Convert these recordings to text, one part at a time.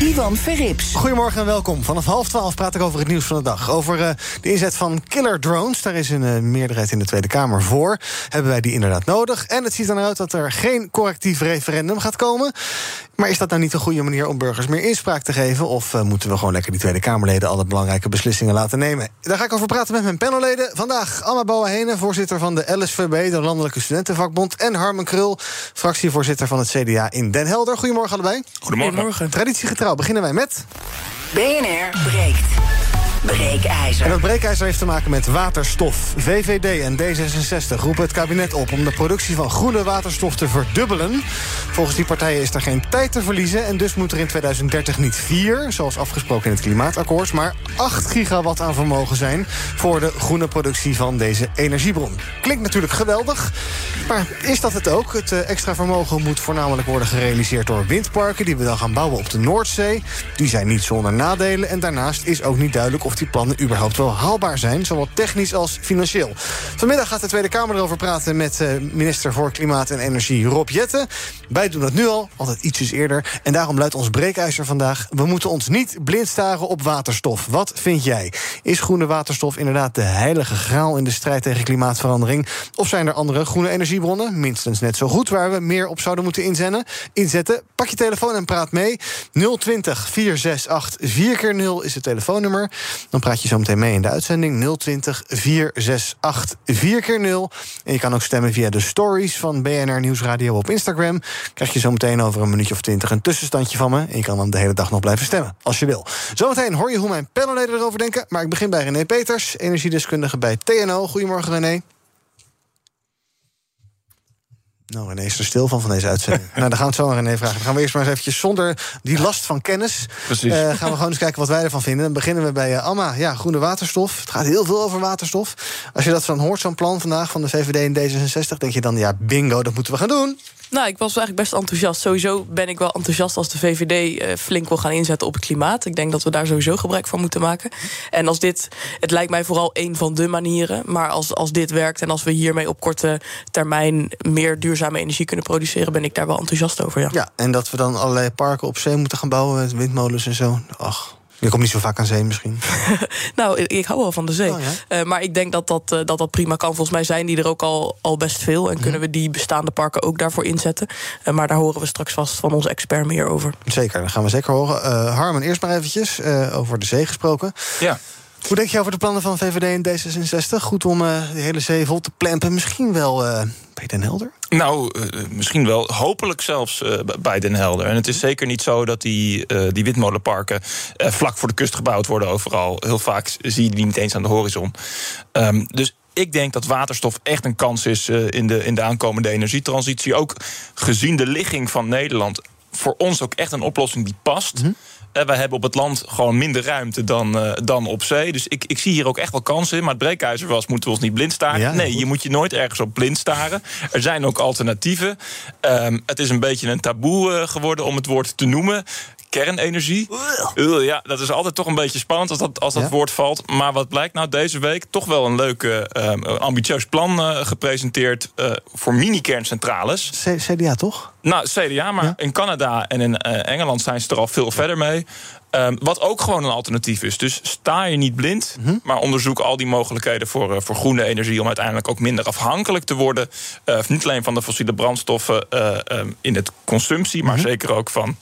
Ivan Verrips. Goedemorgen en welkom. Vanaf half twaalf praat ik over het nieuws van de dag. Over uh, de inzet van killer drones. Daar is een uh, meerderheid in de Tweede Kamer voor. Hebben wij die inderdaad nodig? En het ziet er nou uit dat er geen correctief referendum gaat komen. Maar is dat nou niet een goede manier om burgers meer inspraak te geven? Of uh, moeten we gewoon lekker die Tweede Kamerleden alle belangrijke beslissingen laten nemen? Daar ga ik over praten met mijn panelleden. Vandaag Amma Bouwahene, voorzitter van de LSVB, de Landelijke Studentenvakbond. En Harmen Krul, fractievoorzitter van het CDA in Den Helder. Goedemorgen allebei. Goedemorgen. Goedemorgen. Traditiegetrouw beginnen wij met. BNR breekt. Breekijzer. En dat breekijzer heeft te maken met waterstof. VVD en D66 roepen het kabinet op om de productie van groene waterstof te verdubbelen. Volgens die partijen is er geen tijd te verliezen... en dus moet er in 2030 niet 4, zoals afgesproken in het klimaatakkoord... maar 8 gigawatt aan vermogen zijn voor de groene productie van deze energiebron. Klinkt natuurlijk geweldig, maar is dat het ook? Het uh, extra vermogen moet voornamelijk worden gerealiseerd door windparken... die we dan gaan bouwen op de Noordzee. Die zijn niet zonder nadelen en daarnaast is ook niet duidelijk... of die plannen überhaupt wel haalbaar zijn, zowel technisch als financieel. Vanmiddag gaat de Tweede Kamer erover praten met uh, minister voor Klimaat en Energie Rob Jetten. Wij doen dat nu al, altijd ietsjes eerder. En daarom luidt ons breekijzer vandaag... we moeten ons niet blind staren op waterstof. Wat vind jij? Is groene waterstof inderdaad de heilige graal... in de strijd tegen klimaatverandering? Of zijn er andere groene energiebronnen, minstens net zo goed... waar we meer op zouden moeten inzetten? inzetten? Pak je telefoon en praat mee. 020 468 4x0 is het telefoonnummer. Dan praat je zo meteen mee in de uitzending. 020 468 4x0. En je kan ook stemmen via de stories van BNR Nieuwsradio op Instagram. Krijg je zo meteen over een minuutje of twintig een tussenstandje van me. En je kan dan de hele dag nog blijven stemmen, als je wil. Zometeen hoor je hoe mijn panelleden erover denken. Maar ik begin bij René Peters, energiedeskundige bij TNO. Goedemorgen, René. Nou, René is er stil van van deze uitzending. nou, dan gaan we het zo aan René vragen. Dan gaan we eerst maar eens eventjes zonder die last van kennis... Precies. Uh, gaan we gewoon eens kijken wat wij ervan vinden. Dan beginnen we bij uh, Amma. Ja, groene waterstof. Het gaat heel veel over waterstof. Als je dat dan hoort, zo'n plan vandaag van de VVD en D66... denk je dan, ja, bingo, dat moeten we gaan doen. Nou, ik was eigenlijk best enthousiast. Sowieso ben ik wel enthousiast als de VVD uh, flink wil gaan inzetten op het klimaat. Ik denk dat we daar sowieso gebruik van moeten maken. En als dit, het lijkt mij vooral een van de manieren. Maar als, als dit werkt en als we hiermee op korte termijn meer duurzame energie kunnen produceren, ben ik daar wel enthousiast over. Ja, ja en dat we dan allerlei parken op zee moeten gaan bouwen met windmolens en zo. Ach. Je komt niet zo vaak aan zee misschien. nou, ik, ik, hou wel van de zee. Oh, ja? uh, maar ik denk dat dat, uh, dat dat prima kan. Volgens mij zijn die er ook al, al best veel. En mm -hmm. kunnen we die bestaande parken ook daarvoor inzetten. Uh, maar daar horen we straks vast van onze expert meer over. Zeker, dat gaan we zeker horen. Harmen, eerst maar eventjes over de zee gesproken. Ja. Hoe denk je over de plannen van VVD en D66? Goed om de hele zee vol te plempen. Misschien wel bij Den Helder? Nou, uh, misschien wel. Hopelijk zelfs uh, bij Den Helder. En het is zeker niet zo dat die, uh, die windmolenparken vlak voor de kust gebouwd worden overal. Heel vaak zie je die niet eens aan de horizon. Um, dus ik denk dat waterstof echt een kans is in, de, in de aankomende energietransitie. Ook gezien de ligging van Nederland. Voor ons ook echt een oplossing die past. Mm -hmm. Uh, wij hebben op het land gewoon minder ruimte dan, uh, dan op zee. Dus ik, ik zie hier ook echt wel kansen in. Maar het breekijzer was, moeten we ons niet blind staren. Ja, nee, goed. je moet je nooit ergens op blind staren. Er zijn ook alternatieven. Um, het is een beetje een taboe uh, geworden om het woord te noemen kernenergie. Ja, dat is altijd toch een beetje spannend als dat, als dat Ja? woord valt. Maar wat blijkt nou deze week? Toch wel een leuk, uh, ambitieus plan uh, gepresenteerd uh, voor mini-kerncentrales. CDA toch? Nou, CDA, maar Ja. in Canada en in uh, Engeland zijn ze er al veel verder mee. Um, wat ook gewoon een alternatief is. Dus sta je niet blind, Mhm. maar onderzoek al die mogelijkheden voor, uh, voor groene energie. om uiteindelijk ook minder afhankelijk te worden. Uh, niet alleen van de fossiele brandstoffen uh, um, in het consumptie, maar Mhm. zeker ook van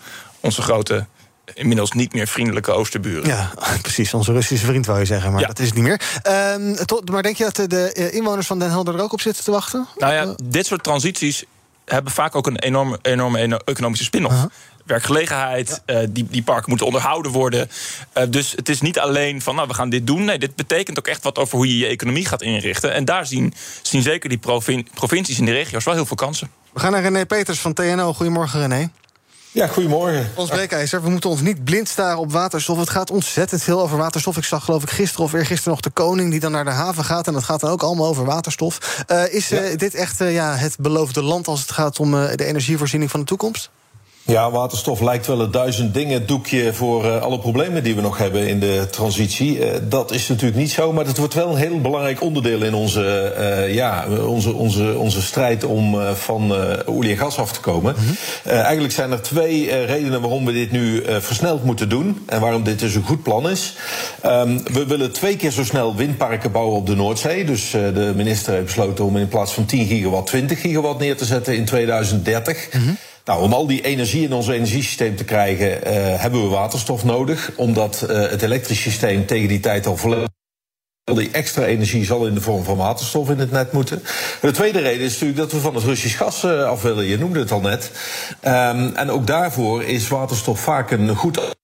onze grote. Inmiddels niet meer vriendelijke oosterburen. Ja, precies. Onze Russische vriend wou je zeggen, maar Ja. dat is het niet meer. Ehm, tot, maar denk je dat de, eh, inwoners van Den Helder er ook op zitten te wachten? Nou Eh, ja, dit soort transities hebben vaak ook een enorme, enorme eno- economische spin-off. Werkgelegenheid, eh, die, die parken moeten onderhouden worden. Eh, dus het is niet alleen van, nou, we gaan dit doen. Nee, dit betekent ook echt wat over hoe je je economie gaat inrichten. En daar zien, zien zeker die provin- provincies en de regio's wel heel veel kansen. We gaan naar René Peters van TNO. Goedemorgen, René. Ja, goedemorgen. Ons breekijzer, we moeten ons niet blind staren op waterstof. Het gaat ontzettend veel over waterstof. Ik zag geloof ik gisteren of eergisteren nog de koning... die dan naar de haven gaat en dat gaat dan ook allemaal over waterstof. Uh, is uh, dit echt uh, ja, het beloofde land als het gaat om de energievoorziening van de toekomst? Ja, waterstof lijkt wel het duizend dingen doekje voor uh, alle problemen die we nog hebben in de transitie. Uh, dat is natuurlijk niet zo, maar het wordt wel een heel belangrijk onderdeel in onze, uh, ja, onze, onze, onze strijd om van olie en gas af te komen. Mm -hmm. eigenlijk zijn er twee redenen waarom we dit nu versneld moeten doen en waarom dit dus een goed plan is. Um, we willen twee keer zo snel windparken bouwen op de Noordzee. Dus de minister heeft besloten om in plaats van 10 gigawatt 20 gigawatt neer te zetten in 2030. Mm -hmm. Nou, om al die energie in ons energiesysteem te krijgen, uh, hebben we waterstof nodig. Omdat uh, het elektrisch systeem tegen die tijd al volledig. Die extra energie zal in de vorm van waterstof in het net moeten. En de tweede reden is natuurlijk dat we van het Russisch gas uh, af willen. Je noemde het al net. Um, en ook daarvoor is waterstof vaak een goed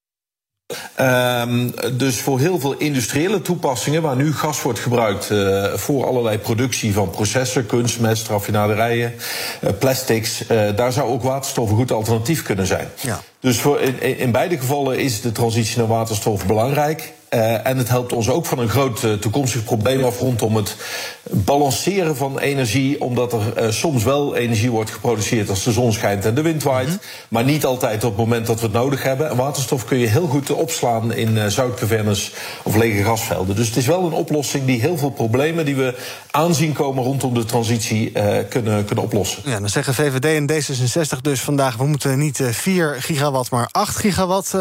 Um, dus voor heel veel industriële toepassingen, waar nu gas wordt gebruikt uh, voor allerlei productie van processen, kunstmest, raffinaderijen, uh, plastics, uh, daar zou ook waterstof een goed alternatief kunnen zijn. Ja. Dus voor in, in beide gevallen is de transitie naar waterstof belangrijk. Uh, en het helpt ons ook van een groot uh, toekomstig probleem af rondom het balanceren van energie. Omdat er uh, soms wel energie wordt geproduceerd als de zon schijnt en de wind waait. Mm -hmm. Maar niet altijd op het moment dat we het nodig hebben. En waterstof kun je heel goed opslaan in zoutcavernes of lege gasvelden. Dus het is wel een oplossing die heel veel problemen die we aanzien komen rondom de transitie kunnen, kunnen oplossen. Ja, dan zeggen VVD en D66 dus vandaag: we moeten niet 4 gigawatt, maar 8 gigawatt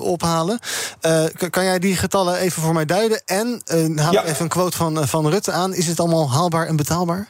ophalen. kan jij die getallen even voor mij duiden? En uh, haal ja. even een quote van, van Rutte aan. Is het allemaal haalbaar en betaalbaar?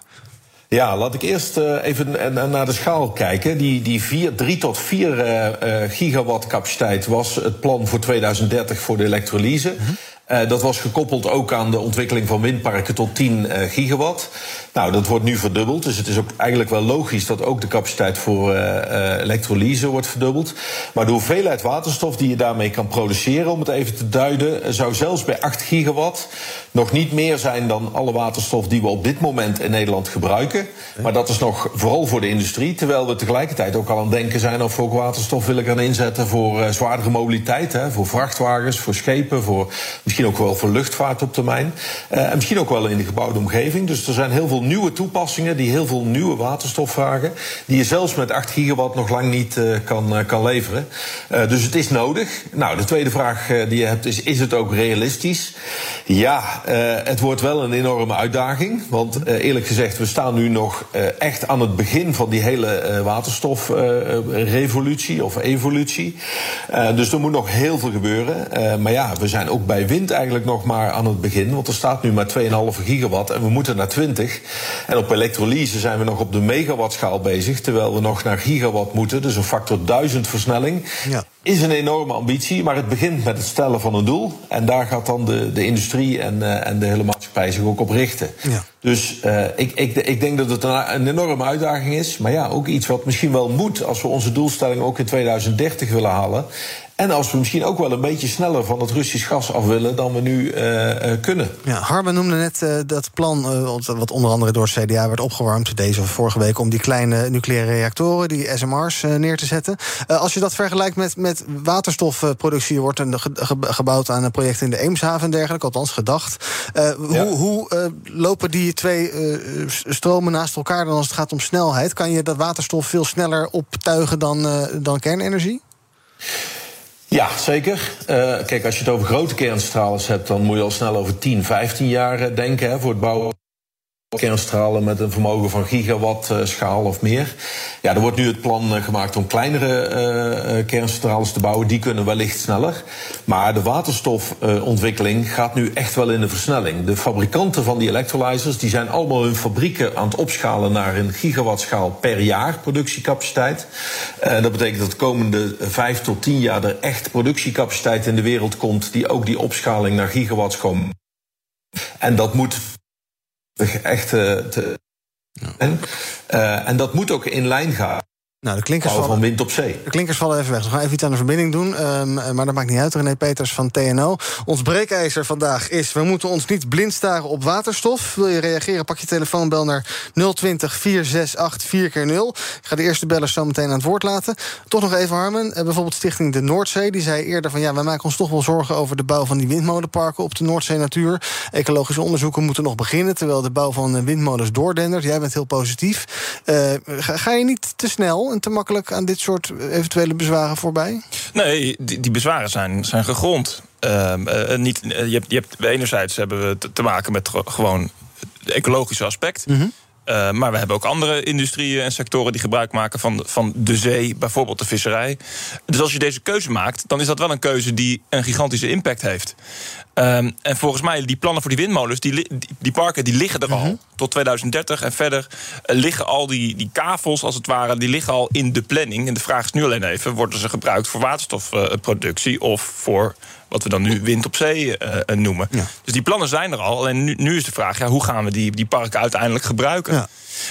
Ja, laat ik eerst uh, even naar de schaal kijken. Die, die vier, 3 tot 4 uh, gigawatt capaciteit was het plan voor 2030 voor de elektrolyse. Mm -hmm. Uh, dat was gekoppeld ook aan de ontwikkeling van windparken tot 10 uh, gigawatt. Nou, dat wordt nu verdubbeld. Dus het is ook eigenlijk wel logisch dat ook de capaciteit voor uh, elektrolyse wordt verdubbeld. Maar de hoeveelheid waterstof die je daarmee kan produceren, om het even te duiden, zou zelfs bij 8 gigawatt nog niet meer zijn dan alle waterstof die we op dit moment in Nederland gebruiken. Maar dat is nog vooral voor de industrie. Terwijl we tegelijkertijd ook al aan het denken zijn of we ook waterstof willen gaan inzetten voor zwaardere mobiliteit. Hè, voor vrachtwagens, voor schepen, voor misschien ook wel voor luchtvaart op termijn. Uh, en misschien ook wel in de gebouwde omgeving. Dus er zijn heel veel nieuwe toepassingen die heel veel nieuwe waterstof vragen. Die je zelfs met 8 gigawatt nog lang niet uh, kan, uh, kan leveren. dus het is nodig. Nou, de tweede vraag die je hebt is: is het ook realistisch? Ja, het wordt wel een enorme uitdaging. Want eerlijk gezegd, we staan nu nog echt aan het begin van die hele waterstofrevolutie of evolutie. dus er moet nog heel veel gebeuren. maar ja, we zijn ook bij wind eigenlijk nog maar aan het begin. Want er staat nu maar 2,5 gigawatt en we moeten naar 20. En op elektrolyse zijn we nog op de megawattschaal bezig. Terwijl we nog naar gigawatt moeten. Dus een factor 1000 versnelling. Ja. Is een enorme ambitie, maar het begint met het stellen van een doel. En daar gaat dan de, de industrie en, uh, en de hele maatschappij zich ook op richten. Ja. Dus uh, ik, ik, ik denk dat het een, een enorme uitdaging is. Maar ja, ook iets wat misschien wel moet als we onze doelstelling ook in 2030 willen halen. En als we misschien ook wel een beetje sneller van het Russisch gas af willen dan we nu uh, uh, kunnen. Ja, Harmen noemde net uh, dat plan, wat onder andere door het CDA werd opgewarmd deze of vorige week, om die kleine nucleaire reactoren, die SMR's, neer te zetten. als je dat vergelijkt met, met waterstofproductie, wordt er ge gebouwd aan een project in de Eemshaven en dergelijke, althans gedacht. Ja. Hoe, hoe lopen die twee stromen naast elkaar dan als het gaat om snelheid? Kan je dat waterstof veel sneller optuigen dan, dan kernenergie? Ja, zeker. Uh, kijk, als je het over grote kernstralers hebt, dan moet je al snel over 10, 15 jaar denken hè, voor het bouwen kernstralen met een vermogen van gigawatt uh, schaal of meer. Ja, er wordt nu het plan uh, gemaakt om kleinere uh, kerncentrales te bouwen. Die kunnen wellicht sneller. Maar de waterstofontwikkeling gaat nu echt wel in de versnelling. De fabrikanten van die electrolyzers die zijn allemaal hun fabrieken aan het opschalen naar een gigawattschaal per jaar productiecapaciteit. dat betekent dat de komende vijf tot tien jaar er echt productiecapaciteit in de wereld komt die ook die opschaling naar gigawatts komen. En dat moet echt te. te ja. en, uh, en dat moet ook in lijn gaan Nou, de klinkers, vallen, van wind op zee. de klinkers vallen even weg. We gaan even iets aan de verbinding doen. ehm, maar dat maakt niet uit. René Peters van TNO. Ons breekijzer vandaag is... we moeten ons niet blind staren op waterstof. Wil je reageren, pak je telefoon, bel naar 020 468 4x0. Ik ga de eerste bellers zo meteen aan het woord laten. Toch nog even, Harmen. Eh, bijvoorbeeld Stichting de Noordzee. Die zei eerder van... ja, wij maken ons toch wel zorgen over de bouw van die windmolenparken... op de Noordzee Natuur. Ecologische onderzoeken moeten nog beginnen... terwijl de bouw van eh, windmolens doordendert. Jij bent heel positief. Eh, ga, ga je niet te snel en te makkelijk aan dit soort eventuele bezwaren voorbij? Nee, die, die bezwaren zijn, zijn gegrond. Ehm, eh, niet, eh, je hebt, je hebt, enerzijds hebben we te, te maken met ge- gewoon het ecologische aspect. Eh, maar we hebben ook andere industrieën en sectoren die gebruik maken van, van de zee, bijvoorbeeld de visserij. Dus als je deze keuze maakt, dan is dat wel een keuze die een gigantische impact heeft. Ehm, en volgens mij, die plannen voor die windmolens, die, die, die parken, die liggen er al. Tot 2030 en verder eh, liggen al die, die kavels, als het ware, die liggen al in de planning. En de vraag is nu alleen even, worden ze gebruikt voor waterstofproductie of voor wat we dan nu wind op zee eh, eh, noemen. Dus die plannen zijn er al. Alleen nu, nu is de vraag, ja, hoe gaan we die, die parken uiteindelijk gebruiken? Ja.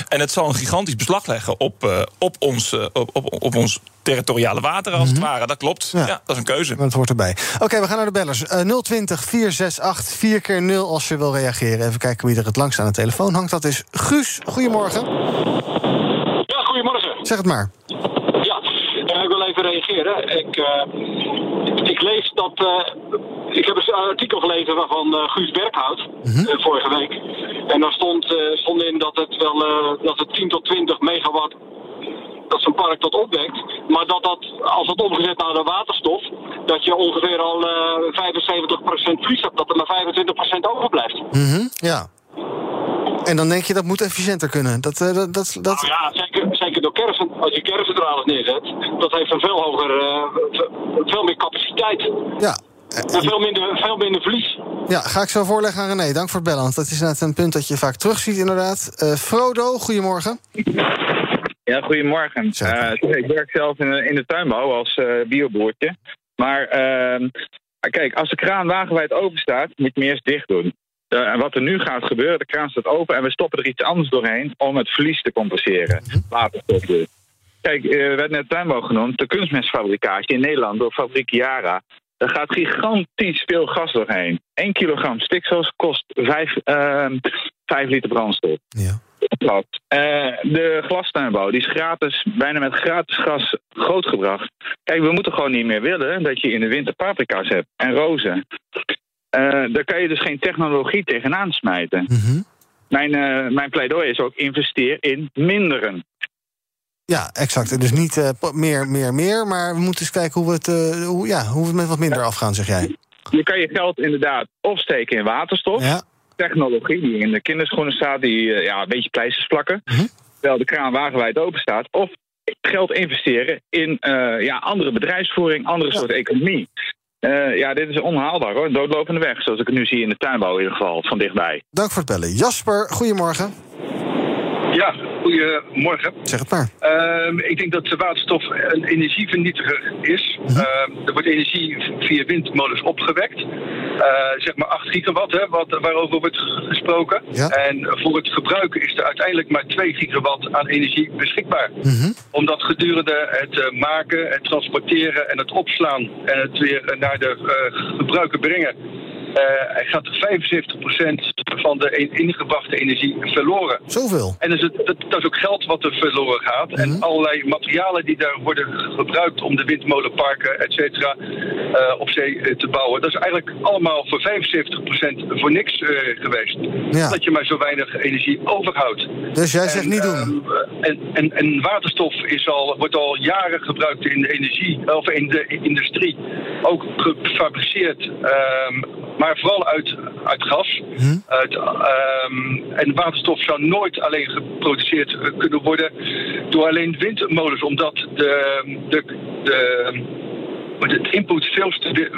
En het zal een gigantisch beslag leggen op, eh, op, ons, op, op, op ons territoriale water, als het ware. Dat klopt. Ja. Ja. dat is een keuze. Dat hoort erbij. Oké, we gaan naar de bellers. Eh 020 468 4 keer 0 als je wil reageren. Even kijken wie er het langst aan de telefoon hangt. Dat is Guus. Goedemorgen. Ja, goedemorgen. Zeg het maar. Ja, ik wil even reageren. Ik, eh, ik lees dat. eh, ik heb een artikel gelezen van eh, Guus Berghout eh, vorige week. En daar stond, stond in dat het wel dat het 10 tot 20 megawatt. Dat zo'n park tot opwekt. Maar dat dat, als dat omgezet naar de waterstof. dat je ongeveer al eh 75% vries hebt. dat er maar 25% overblijft. Mhm, Ja. En dan denk je dat moet efficiënter kunnen. Dat, dat, dat, dat... Nou ja, zeker, Als je kerncentrales neerzet, dat heeft een veel hoger, eh, ve- veel meer capaciteit. Ja. En veel minder, veel minder verlies. ja, ga ik zo voorleggen aan René. Dank voor het bellen. Want dat is net een punt dat je vaak terugziet, inderdaad. Eh, Frodo, goedemorgen. Ja, goedemorgen. Eh, ik werk zelf in, de- in de tuinbouw als eh bioboertje. Maar ehm, kijk, als de kraan wagenwijd open staat, moet je hem eerst dicht doen. Eh, en wat er nu gaat gebeuren, de kraan staat open en we stoppen er iets anders doorheen om het verlies te compenseren. Waterstof dus. Kijk, eh, er werd net tuinbouw genoemd. De kunstmestfabricage in Nederland door fabriek Yara. Daar gaat gigantisch veel gas doorheen. 1 kilogram stikstof kost 5, liter brandstof. Ja. Eh, de glastuinbouw die is gratis, bijna met gratis gas grootgebracht. Kijk, we moeten gewoon niet meer willen dat je in de winter paprika's hebt en rozen. Eh, daar kan je dus geen technologie tegenaan smijten. Mhm. Mijn, eh, mijn pleidooi is ook investeer in minderen. Ja, exact. Dus niet eh, meer, meer, meer. Maar we moeten eens kijken hoe we het, hoe, ja, hoe we het met wat minder afgaan, zeg jij. Je kan je geld inderdaad opsteken in waterstof. Ja. Technologie die in de kinderschoenen staat, die ja, een beetje pleisters plakken. Mhm. Terwijl de kraan wagenwijd open staat. Of geld investeren in ja, andere bedrijfsvoering, andere soort economie. Eh, ja, dit is onhaalbaar hoor. Doodlopende weg, zoals ik het nu zie in de tuinbouw in ieder geval, van dichtbij. Dank voor het bellen. Jasper, goedemorgen. Ja, goedemorgen. Zeg het maar. Ehm, ik denk dat de waterstof een energievernietiger is. Ehm, er wordt energie via windmolens opgewekt. Eh, zeg maar 8 gigawatt, hè, wat, waarover wordt gesproken. Ja. En voor het gebruiken is er uiteindelijk maar 2 gigawatt aan energie beschikbaar. Mhm. Omdat gedurende het eh, maken, het transporteren en het opslaan en het weer naar de eh, gebruiker brengen. Eh, gaat er 75% van de in- ingebrachte energie verloren. Zoveel. En dus het, dat, dat is ook geld wat er verloren gaat. En allerlei materialen die daar worden gebruikt om de windmolenparken, et cetera, eh, op zee eh, te bouwen. Dat is eigenlijk allemaal voor 75% voor niks geweest. Ja. Dat je maar zo weinig energie overhoudt. Dus jij zegt En, niet doen. ehm, en, en, en waterstof is al, wordt al jaren gebruikt in de energie, of in de industrie. Ook gefabriceerd, ehm, maar vooral uit, uit gas. Hm? Uit, ehm, en waterstof zou nooit alleen geproduceerd eh, kunnen worden door alleen windmolens, omdat de, de, de, de input veel te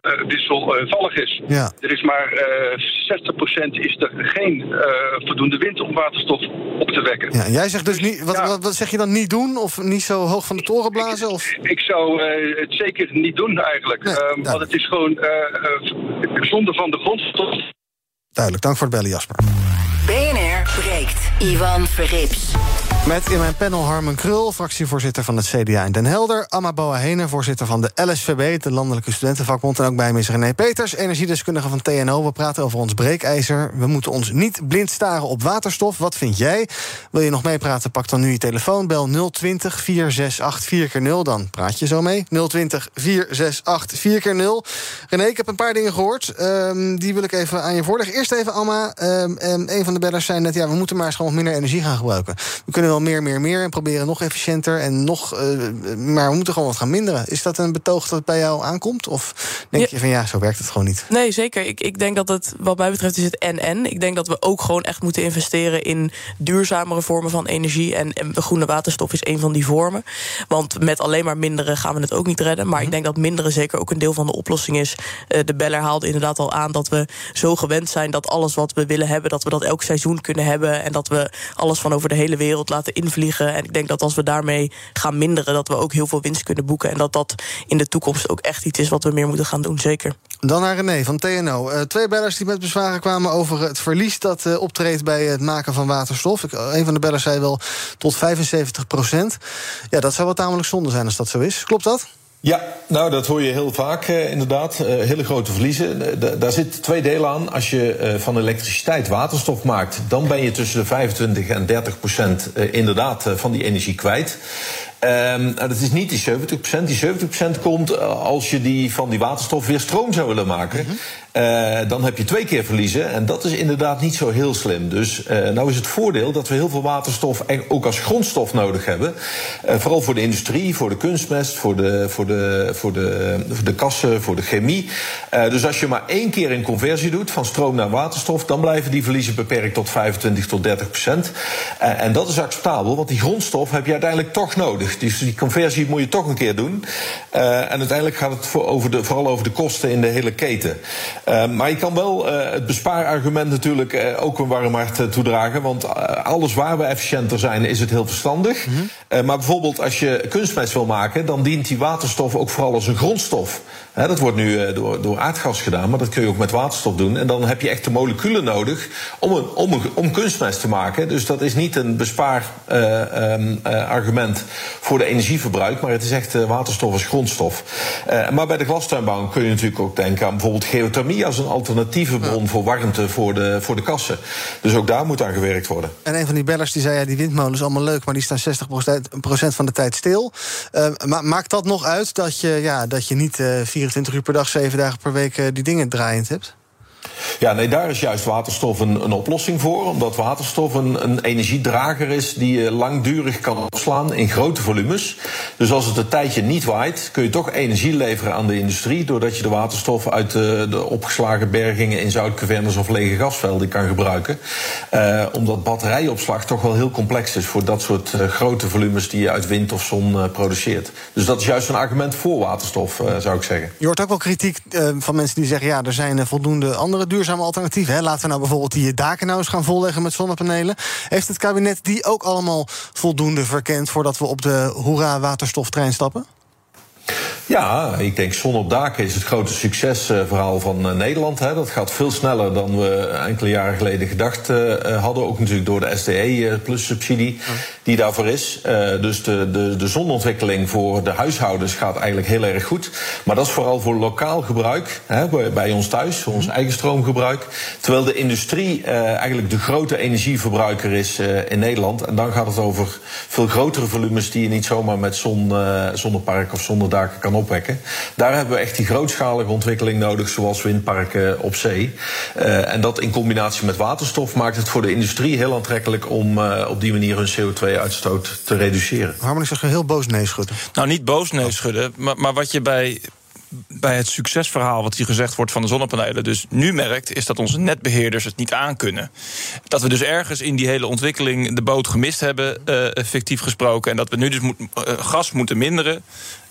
eh, wisselvallig is. Ja. Er is maar eh 60% is er geen eh, voldoende wind om waterstof op te wekken. Ja, en jij zegt dus niet. Wat, Ja. wat, wat zeg je dan niet doen? Of niet zo hoog van de toren blazen? Of? Ik zou eh, het zeker niet doen eigenlijk. Nee, Ehm, want het is gewoon eh, eh, zonde van de grondstof. Duidelijk, dank voor het bellen, Jasper. BNR breekt. Ivan Verrips. Met in mijn panel Harmen Krul, fractievoorzitter van het CDA in Den Helder. Amma Boahene, voorzitter van de LSVB, de Landelijke Studentenvakbond. En ook bij me is René Peters, energiedeskundige van TNO. We praten over ons breekijzer. We moeten ons niet blind staren op waterstof. Wat vind jij? Wil je nog meepraten? Pak dan nu je telefoon. Bel 020 468 4x0. Dan praat je zo mee. 020 468 4x0. René, ik heb een paar dingen gehoord. Ehm, die wil ik even aan je voorleggen. Eerst even, Amma. Ehm, ehm, een van de bellers zei net... ja, we moeten maar eens gewoon minder energie gaan gebruiken. We kunnen wel meer, meer, meer en proberen nog efficiënter en nog. eh, maar we moeten gewoon wat gaan minderen. Is dat een betoog dat bij jou aankomt? Of denk je van ja, zo werkt het gewoon niet? Nee, zeker. Ik, ik denk dat het, wat mij betreft, is het en-en. Ik denk dat we ook gewoon echt moeten investeren in duurzamere vormen van energie. En, en groene waterstof is een van die vormen. Want met alleen maar minderen gaan we het ook niet redden. Maar ik denk dat minderen zeker ook een deel van de oplossing is. Eh, de beller haalde inderdaad al aan dat we zo gewend zijn dat alles wat we willen hebben, dat we dat elk seizoen kunnen hebben. En dat we alles van over de hele wereld laten invliegen. En ik denk dat als we daarmee gaan minderen, dat we ook heel veel winst kunnen boeken. En dat dat in de toekomst ook echt iets is wat we meer moeten gaan doen, zeker. Dan naar René van TNO. Eh, twee bellers die met bezwaren kwamen over het verlies dat eh, optreedt bij het maken van waterstof. Ik, een van de bellers zei wel tot 75 procent. Ja, dat zou wel tamelijk zonde zijn als dat zo is. Klopt dat? Ja, nou dat hoor je heel vaak eh, inderdaad. Eh, hele grote verliezen. Eh, daar zitten twee delen aan. Als je eh, van elektriciteit waterstof maakt, dan ben je tussen de 25 en 30 procent eh, inderdaad eh, van die energie kwijt. Ehm, nou, dat is niet die 70 procent. Die 70 procent komt eh, als je die van die waterstof weer stroom zou willen maken. Eh, dan heb je twee keer verliezen. En dat is inderdaad niet zo heel slim. Dus eh, nou is het voordeel dat we heel veel waterstof ook als grondstof nodig hebben. Vooral voor de industrie, voor de kunstmest, voor de, voor de, voor de, voor de kassen, voor de chemie. Dus als je maar één keer een conversie doet van stroom naar waterstof, dan blijven die verliezen beperkt tot 25 tot 30 procent. Eh, en dat is acceptabel, want die grondstof heb je uiteindelijk toch nodig. Dus die conversie moet je toch een keer doen. Eh, en uiteindelijk gaat het voor over de, vooral over de kosten in de hele keten. Uh, maar je kan wel uh, het bespaarargument natuurlijk ook een warm hart toedragen. Want alles waar we efficiënter zijn, is het heel verstandig. Mm -hmm. maar bijvoorbeeld als je kunstmest wil maken, dan dient die waterstof ook vooral als een grondstof. He, dat wordt nu door, door aardgas gedaan, maar dat kun je ook met waterstof doen. En dan heb je echt de moleculen nodig om, een, om, een, om kunstmest te maken. Dus dat is niet een bespaarargument voor de energieverbruik, maar het is echt waterstof als grondstof. maar bij de glastuinbouw kun je natuurlijk ook denken aan bijvoorbeeld geothermie als een alternatieve bron ja. voor warmte voor de, voor de kassen. Dus ook daar moet aan gewerkt worden. En een van die bellers die zei: ja, die windmolens allemaal leuk, maar die staan 60% van de tijd stil. Uh, ma maakt dat nog uit dat je, ja, dat je niet uh, 24 uur per dag, 7 dagen per week uh, die dingen draaiend hebt? Ja, nee, daar is juist waterstof een, een oplossing voor. Omdat waterstof een, een energiedrager is die je langdurig kan opslaan in grote volumes. Dus als het een tijdje niet waait, kun je toch energie leveren aan de industrie. Doordat je de waterstof uit de, de opgeslagen bergingen in zoutcavernes of lege gasvelden kan gebruiken. Uh, omdat batterijopslag toch wel heel complex is voor dat soort grote volumes die je uit wind of zon produceert. Dus dat is juist een argument voor waterstof, zou ik zeggen. Je hoort ook wel kritiek van mensen die zeggen: ja, er zijn voldoende andere duurzame alternatieven. Hè? Laten we nou bijvoorbeeld die daken nou eens gaan volleggen met zonnepanelen. Heeft het kabinet die ook allemaal voldoende verkend voordat we op de hoera waterstoftrein stappen? Ja, ik denk zon op daken is het grote succesverhaal van uh, Nederland. Hè. Dat gaat veel sneller dan we enkele jaren geleden gedacht uh, hadden. Ook natuurlijk door de SDE plus subsidie die daarvoor is. Uh, dus de, de, de zonontwikkeling voor de huishoudens gaat eigenlijk heel erg goed. Maar dat is vooral voor lokaal gebruik, hè, bij, bij ons thuis, voor ons eigen stroomgebruik. Terwijl de industrie eigenlijk de grote energieverbruiker is in Nederland. En dan gaat het over veel grotere volumes die je niet zomaar met zon, zonnepark of zonnedaken kan opwekken. Daar hebben we echt die grootschalige ontwikkeling nodig, zoals windparken op zee. Uh, en dat in combinatie met waterstof maakt het voor de industrie heel aantrekkelijk om uh, op die manier hun CO2-uitstoot te reduceren. Ik zeg heel boos nee schudden. Nou, niet boos nee schudden, maar, maar wat je bij bij het succesverhaal wat hier gezegd wordt van de zonnepanelen dus nu merkt, is dat onze netbeheerders het niet aankunnen. Dat we dus ergens in die hele ontwikkeling de boot gemist hebben, uh, fictief gesproken. En dat we nu dus moet, uh, gas moeten minderen.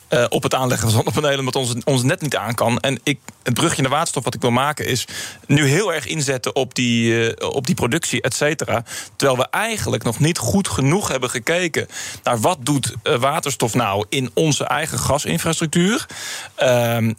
Uh, op het aanleggen van zonnepanelen, omdat ons, ons net niet aan kan. En ik het brugje naar waterstof wat ik wil maken is nu heel erg inzetten op die, eh, op die productie, et cetera. Terwijl we eigenlijk nog niet goed genoeg hebben gekeken naar wat doet eh, waterstof nou in onze eigen gasinfrastructuur.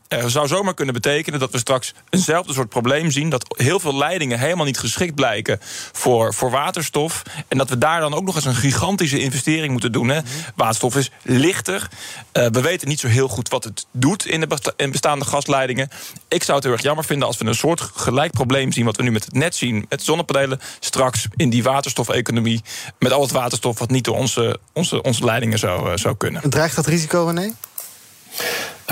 Er zou zomaar kunnen betekenen dat we straks eenzelfde soort probleem zien. Dat heel veel leidingen helemaal niet geschikt blijken voor, voor waterstof. En dat we daar dan ook nog eens een gigantische investering moeten doen. Hè. Waterstof is lichter. Uh, we weten niet zo heel goed wat het doet in de bestaande gasleidingen. Ik zou het heel erg jammer vinden als we een soort gelijk probleem zien. wat we nu met het net zien, met zonnepanelen. straks in die waterstofeconomie. met al het waterstof wat niet door onze, onze, onze leidingen zou, uh, zou kunnen. Dreigt dat risico, René?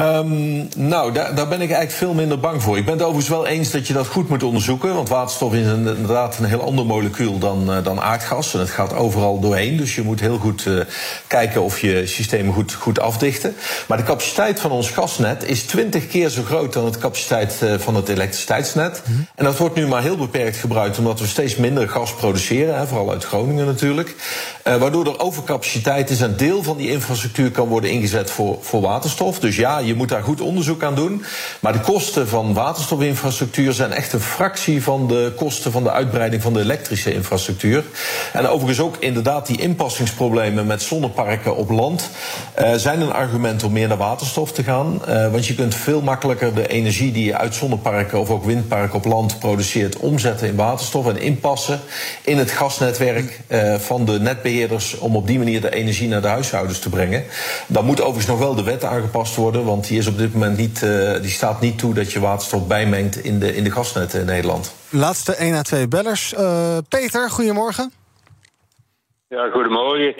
Um, nou, daar, daar, ben ik eigenlijk veel minder bang voor. Ik ben het overigens wel eens dat je dat goed moet onderzoeken. Want waterstof is inderdaad een heel ander molecuul dan, uh, dan aardgas. En het gaat overal doorheen. Dus je moet heel goed uh, kijken of je systemen goed, goed afdichten. Maar de capaciteit van ons gasnet is twintig keer zo groot dan de capaciteit uh, van het elektriciteitsnet. Mm -hmm. En dat wordt nu maar heel beperkt gebruikt, omdat we steeds minder gas produceren. Hè, vooral uit Groningen natuurlijk. waardoor er overcapaciteit is. En deel van die infrastructuur kan worden ingezet voor, voor waterstof. Dus ja, je moet daar goed onderzoek aan doen. Maar de kosten van waterstofinfrastructuur zijn echt een fractie van de kosten van de uitbreiding van de elektrische infrastructuur. En overigens ook inderdaad die inpassingsproblemen met zonneparken op land uh, zijn een argument om meer naar waterstof te gaan. Uh, want je kunt veel makkelijker de energie die je uit zonneparken of ook windparken op land produceert omzetten in waterstof en inpassen in het gasnetwerk uh, van de netbeheerders om op die manier de energie naar de huishoudens te brengen. Dan moet overigens nog wel de wet aangepast worden, want die is op dit moment niet, uh, die staat niet toe dat je waterstof bijmengt in de, in de gasnetten in Nederland. Laatste 1 à 2 bellers. Uh, Peter, goedemorgen. Ja, goedemorgen.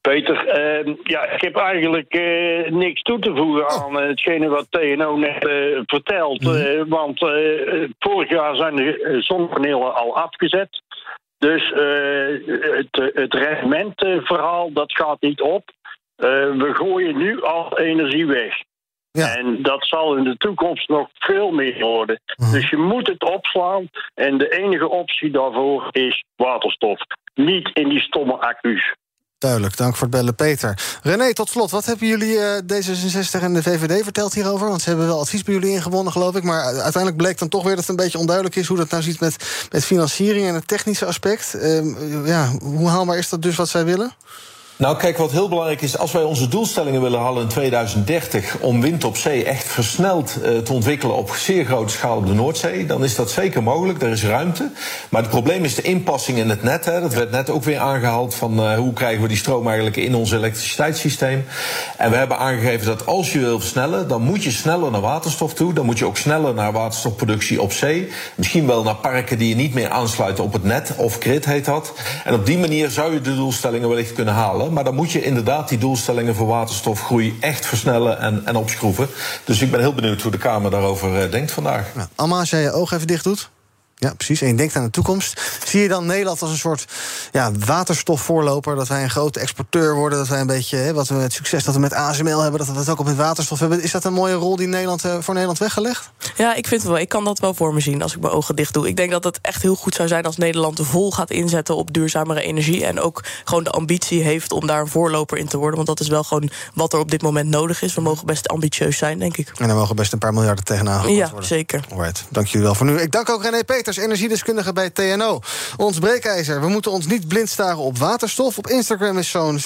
Peter, uh, ja, ik heb eigenlijk uh, niks toe te voegen oh. aan hetgene wat TNO net uh, vertelt. Mm -hmm. want vorig jaar zijn de zonnepanelen al afgezet. Dus het, het rendementverhaal dat gaat niet op. we gooien nu al energie weg. Ja. En dat zal in de toekomst nog veel meer worden. Mm. Dus je moet het opslaan. En de enige optie daarvoor is waterstof. Niet in die stomme accu's. Duidelijk, dank voor het bellen, Peter. René, tot slot, wat hebben jullie uh, D66 en de VVD verteld hierover? Want ze hebben wel advies bij jullie ingewonnen, geloof ik. Maar uiteindelijk bleek dan toch weer dat het een beetje onduidelijk is... hoe dat nou ziet met, met financiering en het technische aspect. Uh, ja, hoe haalbaar is dat dus wat zij willen? Nou, kijk, wat heel belangrijk is, als wij onze doelstellingen willen halen in 2030 om wind op zee echt versneld uh, te ontwikkelen op zeer grote schaal op de Noordzee, dan is dat zeker mogelijk. Er is ruimte. Maar het probleem is de inpassing in het net. Hè. Dat werd net ook weer aangehaald van uh, hoe krijgen we die stroom eigenlijk in ons elektriciteitssysteem. En we hebben aangegeven dat als je wil versnellen, dan moet je sneller naar waterstof toe. Dan moet je ook sneller naar waterstofproductie op zee. Misschien wel naar parken die je niet meer aansluiten op het net of grid heet dat. En op die manier zou je de doelstellingen wellicht kunnen halen. Maar dan moet je inderdaad die doelstellingen voor waterstofgroei echt versnellen en, en opschroeven. Dus ik ben heel benieuwd hoe de Kamer daarover uh, denkt vandaag. Nou, Alma, als jij je oog even dicht doet. Ja, precies. En je denkt aan de toekomst. Zie je dan Nederland als een soort ja, waterstofvoorloper? Dat wij een grote exporteur worden? Dat wij een beetje, hè, wat we het succes dat we met ASML hebben... dat we het ook op met waterstof hebben. Is dat een mooie rol die Nederland, uh, voor Nederland weggelegd? Ja, ik vind het wel. Ik kan dat wel voor me zien als ik mijn ogen dicht doe. Ik denk dat het echt heel goed zou zijn als Nederland vol gaat inzetten... op duurzamere energie en ook gewoon de ambitie heeft... om daar een voorloper in te worden. Want dat is wel gewoon wat er op dit moment nodig is. We mogen best ambitieus zijn, denk ik. En er mogen best een paar miljarden tegenaan ja, worden. zeker. Alright, dank jullie wel voor nu. Ik dank ook René Peter energiedeskundige bij TNO. Ons breekijzer, we moeten ons niet blind staren op waterstof. Op Instagram is zo'n 54%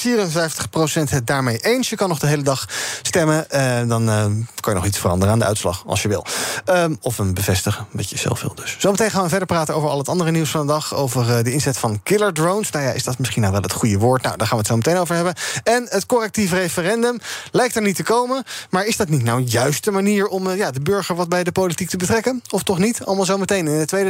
het daarmee eens. Je kan nog de hele dag stemmen. Uh, dan uh, kan je nog iets veranderen aan de uitslag, als je wil. Um, of hem bevestigen, met jezelf wil dus. Zometeen gaan we verder praten over al het andere nieuws van de dag. Over uh, de inzet van killer drones. Nou ja, is dat misschien nou wel het goede woord? Nou, daar gaan we het zo meteen over hebben. En het correctief referendum lijkt er niet te komen. Maar is dat niet nou juist de manier om ja, de burger wat bij de politiek te betrekken? Of toch niet? Allemaal zo meteen in het tweede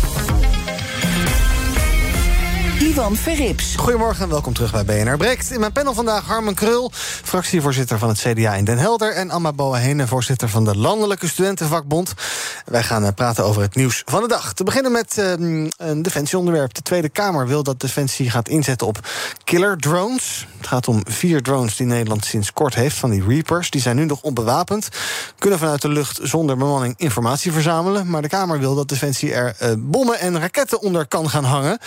Ivan Verrips. Goedemorgen en welkom terug bij BNR Breekt. In mijn panel vandaag Harmen Krul, fractievoorzitter van het CDA in Den Helder... en Amma Boahene, voorzitter van de Landelijke Studentenvakbond. Wij gaan eh, praten over het nieuws van de dag. Te beginnen met uh, een defensieonderwerp. De Tweede Kamer wil dat Defensie gaat inzetten op killer drones. Het gaat om vier drones die Nederland sinds kort heeft, van die Reapers. Die zijn nu nog onbewapend, kunnen vanuit de lucht zonder bemanning informatie verzamelen. Maar de Kamer wil dat Defensie er uh, bommen en raketten onder kan gaan hangen.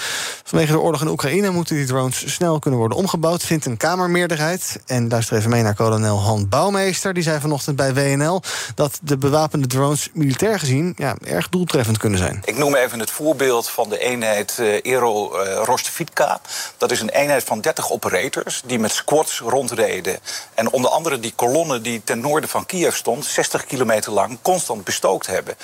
Vanwege de oorlog in Oekraïne moeten die drones snel kunnen worden omgebouwd, vindt een Kamermeerderheid. En luister even mee naar kolonel Han Bouwmeester. Die zei vanochtend bij WNL dat de bewapende drones militair gezien ja, erg doeltreffend kunnen zijn. Ik noem even het voorbeeld van de eenheid uh, uh, Rostovitka. Dat is een eenheid van 30 operators die met squads rondreden. En onder andere die kolonne die ten noorden van Kiev stond, 60 kilometer lang, constant bestookt hebben.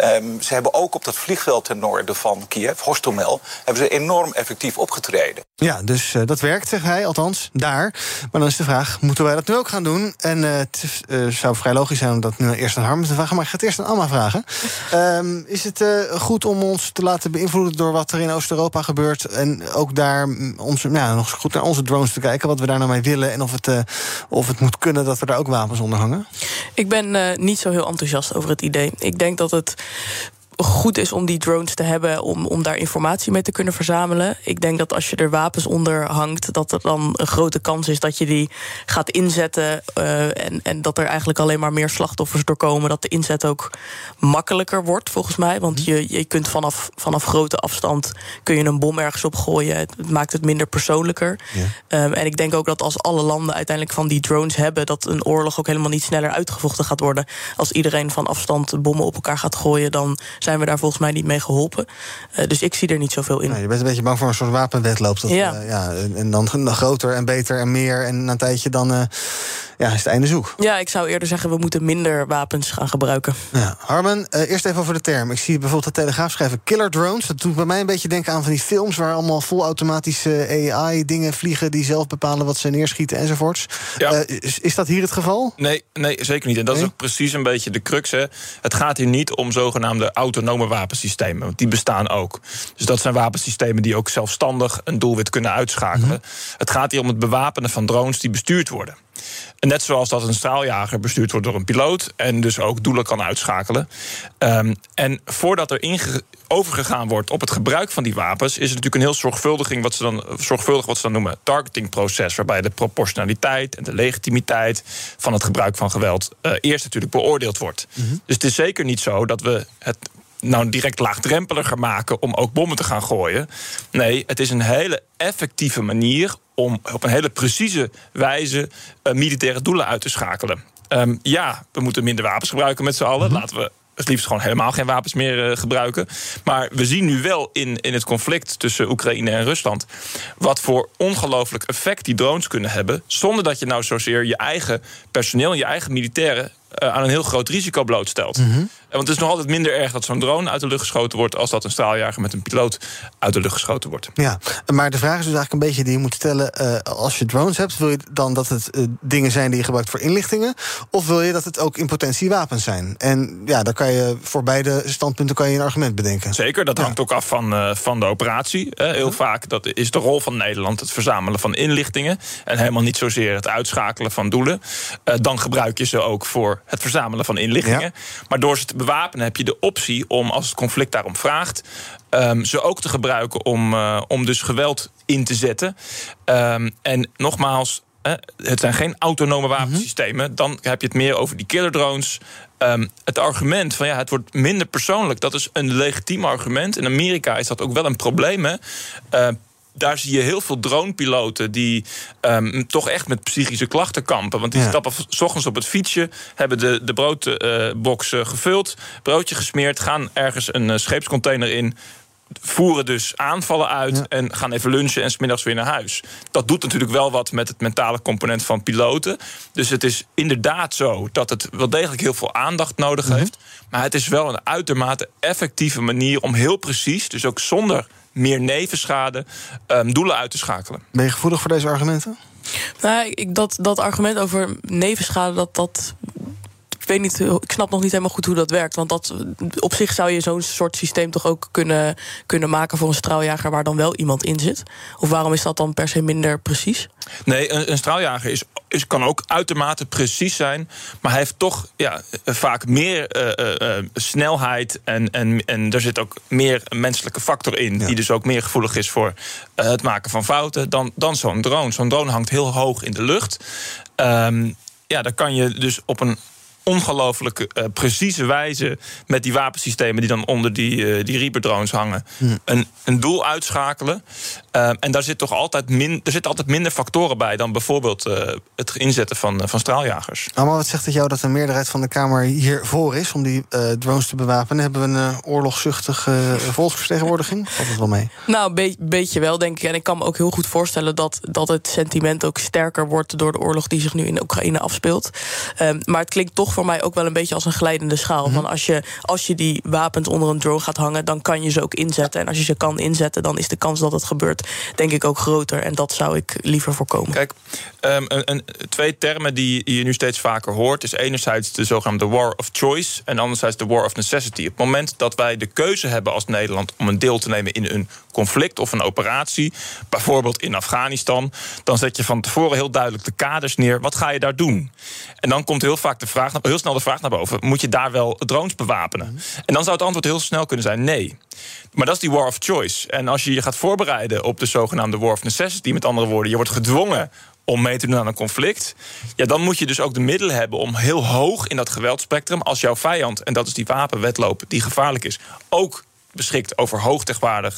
Um, ze hebben ook op dat vliegveld ten noorden van Kiev, Hostomel, hebben ze enorm effectief opgetreden. Ja, dus uh, dat werkt, zegt hij, althans daar. Maar dan is de vraag, moeten wij dat nu ook gaan doen? En uh, het uh, zou vrij logisch zijn om dat nu eerst aan Harm te vragen... maar ik ga het eerst aan Alma vragen. Um, is het goed om ons te laten beïnvloeden door wat er in Oost-Europa gebeurt... en ook daar onze, ja, nog goed naar onze drones te kijken... wat we daar nou mee willen en of het, of het moet kunnen... dat we daar ook wapens onder hangen? Ik ben niet zo heel enthousiast over het idee. Ik denk dat het goed is om die drones te hebben om, om daar informatie mee te kunnen verzamelen. Ik denk dat als je er wapens onder hangt, dat er dan een grote kans is dat je die gaat inzetten. Uh, en, en dat er eigenlijk alleen maar meer slachtoffers doorkomen. Dat de inzet ook makkelijker wordt, volgens mij. Want je, je kunt vanaf, vanaf grote afstand kun je een bom ergens op gooien. Het maakt het minder persoonlijker. Ja. Um, en ik denk ook dat als alle landen uiteindelijk van die drones hebben, dat een oorlog ook helemaal niet sneller uitgevochten gaat worden. Als iedereen van afstand bommen op elkaar gaat gooien, dan zijn we daar volgens mij niet mee geholpen. Uh, dus ik zie er niet zoveel in. Nou, je bent een beetje bang voor een soort wapenwedloop. Dat, ja. Uh, ja en dan groter en beter en meer. En na een tijdje dan uh, ja, is het einde zoek. Ja, ik zou eerder zeggen, we moeten minder wapens gaan gebruiken. Ja. Harmen, eerst even over de term. Ik zie bijvoorbeeld de Telegraaf schrijven killer drones. Dat doet bij mij een beetje denken aan van die films... waar allemaal volautomatische AI-dingen vliegen... die zelf bepalen wat ze neerschieten enzovoorts. Ja. is, is dat hier het geval? Nee, nee zeker niet. En dat nee? is ook precies een beetje de crux. Hè. Het gaat hier niet om zogenaamde autonome wapensystemen. Want die bestaan ook. Dus dat zijn wapensystemen die ook zelfstandig een doelwit kunnen uitschakelen. Mm -hmm. Het gaat hier om het bewapenen van drones die bestuurd worden. En net zoals dat een straaljager bestuurd wordt door een piloot en dus ook doelen kan uitschakelen. Um, en voordat er overgegaan wordt op het gebruik van die wapens, is het natuurlijk een heel zorgvuldig wat ze dan, zorgvuldig wat ze dan noemen targetingproces, waarbij de proportionaliteit en de legitimiteit van het gebruik van geweld uh, eerst natuurlijk beoordeeld wordt. Mm -hmm. Dus het is zeker niet zo dat we het nou direct laagdrempeliger maken om ook bommen te gaan gooien. Nee, het is een hele effectieve manier om op een hele precieze wijze uh, militaire doelen uit te schakelen. Um, ja, we moeten minder wapens gebruiken met z'n allen. Mm-hmm. Laten we het liefst gewoon helemaal geen wapens meer uh, gebruiken. Maar we zien nu wel in, in het conflict tussen Oekraïne en Rusland... wat voor ongelooflijk effect die drones kunnen hebben... zonder dat je nou zozeer je eigen personeel en je eigen militairen... Uh, aan een heel groot risico blootstelt. Mm-hmm. Want het is nog altijd minder erg dat zo'n drone uit de lucht geschoten wordt... als dat een straaljager met een piloot uit de lucht geschoten wordt. Ja, maar de vraag is dus eigenlijk een beetje die je moet stellen... Uh, als je drones hebt, wil je dan dat het uh, dingen zijn die je gebruikt voor inlichtingen... of wil je dat het ook in potentie wapens zijn? En ja, dan kan je voor beide standpunten kan je een argument bedenken. Zeker, dat hangt ja. ook af van, van de operatie. heel vaak dat is de rol van Nederland het verzamelen van inlichtingen... en helemaal niet zozeer het uitschakelen van doelen. dan gebruik je ze ook voor het verzamelen van inlichtingen. Ja. Maar door ze te bewapenen heb je de optie om, als het conflict daarom vraagt, um, ze ook te gebruiken om, uh, om dus geweld in te zetten. Um, en nogmaals, het zijn geen autonome wapensystemen. Mm -hmm. Dan heb je het meer over die killer drones. Um, het argument van ja, het wordt minder persoonlijk, dat is een legitiem argument. In Amerika is dat ook wel een probleem. Hè? Uh, daar zie je heel veel dronepiloten die um, toch echt met psychische klachten kampen. Want die ja. stappen s ochtends op het fietsje, hebben de, de broodbox uh, gevuld, broodje gesmeerd, gaan ergens een uh, scheepscontainer in voeren dus aanvallen uit ja. en gaan even lunchen en smiddags weer naar huis. Dat doet natuurlijk wel wat met het mentale component van piloten. Dus het is inderdaad zo dat het wel degelijk heel veel aandacht nodig mm -hmm. heeft. Maar het is wel een uitermate effectieve manier om heel precies, dus ook zonder meer nevenschade, um, doelen uit te schakelen. Ben je gevoelig voor deze argumenten? Nou, ik, dat, dat argument over nevenschade, dat, dat ik weet niet, ik snap nog niet helemaal goed hoe dat werkt. Want dat, op zich zou je zo'n soort systeem toch ook kunnen, kunnen maken voor een straaljager waar dan wel iemand in zit. Of waarom is dat dan per se minder precies? Nee, een, een straaljager is, is, kan ook uitermate precies zijn. Maar hij heeft toch ja, vaak meer uh, uh, snelheid. En, en, en er zit ook meer menselijke factor in. Die dus ook meer gevoelig is voor het maken van fouten dan, dan zo'n drone. Zo'n drone hangt heel hoog in de lucht. Um, ja, daar kan je dus op een ongelooflijk uh, precieze wijze met die wapensystemen die dan onder die, uh, die Reaper drones hangen, hmm. een, een doel uitschakelen. Uh, en daar zit toch altijd, min, er zitten altijd minder factoren bij dan bijvoorbeeld het inzetten van, van straaljagers. Maar wat zegt het jou dat de meerderheid van de Kamer hiervoor is om die drones te bewapenen? Hebben we een oorlogzuchtige volksvertegenwoordiging? Valt het wel mee? Nou, een be beetje wel, denk ik. En ik kan me ook heel goed voorstellen dat, dat het sentiment ook sterker wordt door de oorlog die zich nu in Oekraïne afspeelt. Ehm, maar het klinkt toch voor mij ook wel een beetje als een glijdende schaal. Mm Want als je, als je die wapens onder een drone gaat hangen, dan kan je ze ook inzetten. En als je ze kan inzetten, dan is de kans dat het gebeurt, denk ik, ook groter. En dat zou ik liever voorkomen. Kijk, um, een, een, twee termen die je nu steeds vaker hoort, is enerzijds de zogenaamde war of choice en anderzijds de war of necessity. Op het moment dat wij de keuze hebben als Nederland om een deel te nemen in een conflict of een operatie, bijvoorbeeld in Afghanistan, dan zet je van tevoren heel duidelijk de kaders neer. Wat ga je daar doen? En dan komt heel vaak de vraag, heel snel de vraag naar boven: moet je daar wel drones bewapenen? En dan zou het antwoord heel snel kunnen zijn: nee. Maar dat is die war of choice. En als je je gaat voorbereiden op de zogenaamde war of necessity, met andere woorden, je wordt gedwongen om mee te doen aan een conflict. Ja, dan moet je dus ook de middelen hebben om heel hoog in dat geweldspectrum, als jouw vijand, en dat is die wapenwetloop die gevaarlijk is, ook beschikt over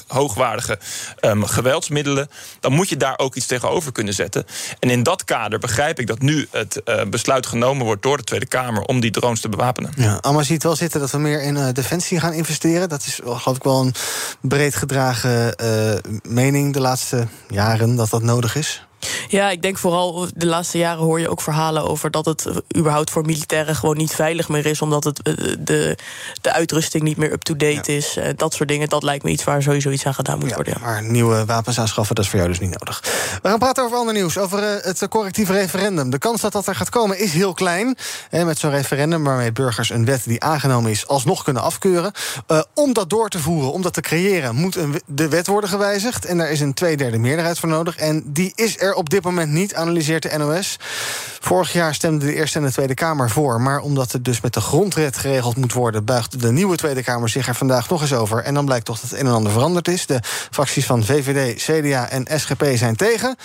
hoogwaardige, um, geweldsmiddelen, dan moet je daar ook iets tegenover kunnen zetten. En in dat kader begrijp ik dat nu het uh, besluit genomen wordt door de Tweede Kamer om die drones te bewapenen. Ja, Amma ziet wel zitten dat we meer in uh, defensie gaan investeren. Dat is geloof ik wel een breed gedragen uh, mening de laatste jaren dat dat nodig is. Ja, ik denk vooral de laatste jaren hoor je ook verhalen over dat het überhaupt voor militairen gewoon niet veilig meer is, omdat het, eh, de, de uitrusting niet meer up-to-date is. Uh, dat soort dingen, dat lijkt me iets waar sowieso iets aan gedaan moet worden. Ja. Maar nieuwe wapens aanschaffen, dat is voor jou dus niet nodig. We gaan praten over ander nieuws, over het correctief referendum. De kans dat dat er gaat komen is heel klein. Hè, met zo'n referendum waarmee burgers een wet die aangenomen is alsnog kunnen afkeuren. om dat door te voeren, om dat te creëren, moet een, de wet worden gewijzigd. En daar is een tweederde meerderheid voor nodig. En die is er op dit moment niet, analyseert de NOS. Vorig jaar stemde de Eerste en de Tweede Kamer voor. Maar omdat het dus met de grondwet geregeld moet worden, buigt de nieuwe Tweede Kamer zich er vandaag nog eens over. En dan blijkt toch dat het een en ander veranderd is. De fracties van VVD, CDA en SGP zijn tegen.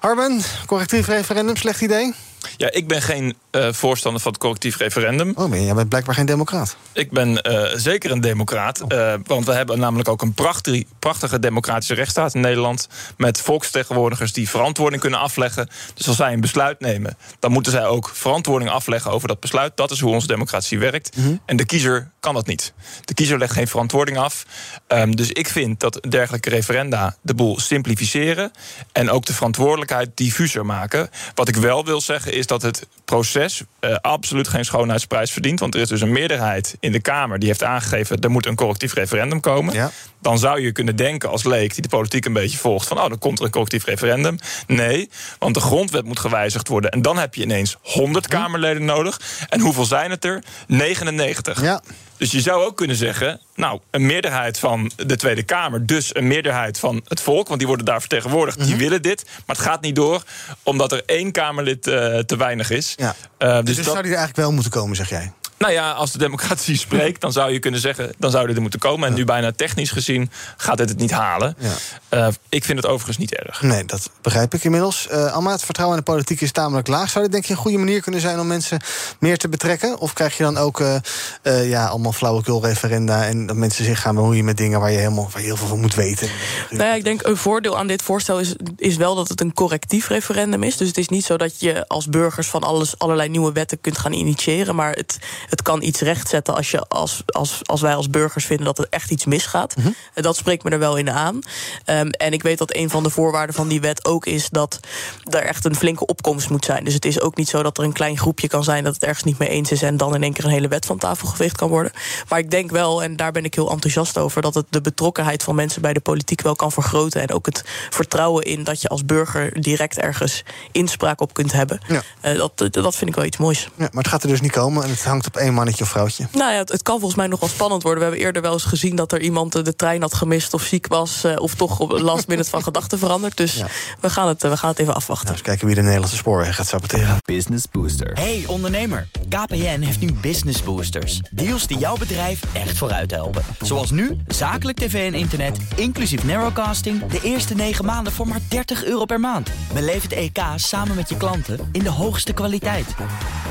Harben, correctief referendum, slecht idee? Ja, ik ben geen uh, voorstander van het collectief referendum. Oh, maar jij bent blijkbaar geen democraat. Ik ben uh, zeker een democraat. Uh, want we hebben namelijk ook een prachtige, prachtige democratische rechtsstaat in Nederland. Met volksvertegenwoordigers die verantwoording kunnen afleggen. Dus als zij een besluit nemen, dan moeten zij ook verantwoording afleggen over dat besluit. Dat is hoe onze democratie werkt. Mm -hmm. En de kiezer kan dat niet. De kiezer legt geen verantwoording af. Um, dus ik vind dat dergelijke referenda de boel simplificeren. En ook de verantwoordelijkheid diffuser maken. Wat ik wel wil zeggen is dat het proces uh, absoluut geen schoonheidsprijs verdient. Want er is dus een meerderheid in de Kamer die heeft aangegeven... er moet een correctief referendum komen. Ja. Dan zou je kunnen denken als leek die de politiek een beetje volgt... van oh, dan komt er een correctief referendum. Nee, want de grondwet moet gewijzigd worden. En dan heb je ineens 100 Kamerleden nodig. En hoeveel zijn het er? 99. Ja. Dus je zou ook kunnen zeggen, nou, een meerderheid van de Tweede Kamer, dus een meerderheid van het volk, want die worden daar vertegenwoordigd, die willen dit. Maar het gaat niet door, omdat er één Kamerlid uh, te weinig is. Ja. Uh, dus, dus dat... zou die er eigenlijk wel moeten komen, zeg jij? Nou ja, als de democratie spreekt, dan zou je kunnen zeggen... dan zou dit er moeten komen. En nu bijna technisch gezien gaat dit het niet halen. Ja. Uh, ik vind het overigens niet erg. Nee, dat begrijp ik inmiddels. Uh, Alma, het vertrouwen in de politiek is tamelijk laag. Zou dit denk je een goede manier kunnen zijn om mensen meer te betrekken? Of krijg je dan ook uh, ja, allemaal flauwekul referenda... en dat mensen zich gaan bemoeien met dingen waar je, helemaal, waar je heel veel van moet weten? Nou ja, ik denk een voordeel aan dit voorstel is, is wel dat het een correctief referendum is. Dus het is niet zo dat je als burgers van alles, allerlei nieuwe wetten kunt gaan initiëren. Maar het het kan iets rechtzetten als, je als, als, als wij als burgers vinden dat er echt iets misgaat. En Dat spreekt me er wel in aan. Ehm, en ik weet dat een van de voorwaarden van die wet ook is dat er echt een flinke opkomst moet zijn. Dus het is ook niet zo dat er een klein groepje kan zijn dat het ergens niet mee eens is en dan in één keer een hele wet van tafel geveegd kan worden. Maar ik denk wel, en daar ben ik heel enthousiast over, dat het de betrokkenheid van mensen bij de politiek wel kan vergroten. En ook het vertrouwen in dat je als burger direct ergens inspraak op kunt hebben. Ja. Eh, dat, dat vind ik wel iets moois. Ja, maar het gaat er dus niet komen en het hangt op één mannetje of vrouwtje. Nou ja, het, het kan volgens mij nog wel spannend worden. We hebben eerder wel eens gezien dat er iemand eh, de trein had gemist of ziek was. eh, of toch op last minute van gedachten veranderd. Dus we, gaan het, eh, we gaan het even afwachten. Dus kijken wie de Nederlandse spoorweg gaat saboteren. Business Booster. Hey ondernemer, KPN heeft nu Business Boosters. Deals die jouw bedrijf echt vooruit helpen. Zoals nu, zakelijk tv en internet, inclusief narrowcasting... de eerste 9 maanden voor maar 30 euro per maand. Beleef het EK samen met je klanten in de hoogste kwaliteit.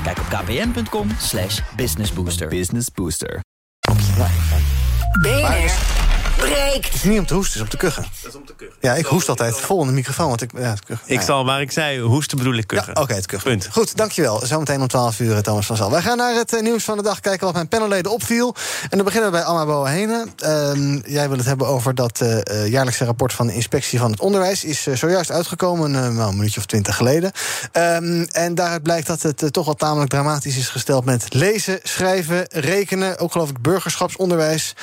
Kijk op kpn.com slash businessbooster. Business Booster. BNR breekt. Het is niet om te hoesten, het is om te kuchen. Dat is om te kuchen. Ja, ik hoest altijd vol in de microfoon. Want ik, ja, het kuchen. Ik zal, maar ik zei hoesten bedoel ik kuchen. Ja, Oké, het kuchen. Punt. Goed, dankjewel. Zometeen om 12 uur, Thomas van Zal. Wij gaan naar het eh, nieuws van de dag kijken wat mijn panelleden opviel. En dan beginnen we bij Anna Boahene. Ehm jij wil het hebben over dat eh, eh, jaarlijkse rapport van de Inspectie van het Onderwijs. Is zojuist uitgekomen, eh, nou, een minuutje of twintig geleden. Ehm, en daaruit blijkt dat het toch wel tamelijk dramatisch is gesteld met lezen, schrijven, rekenen. Ook geloof ik burgerschapsonderwijs.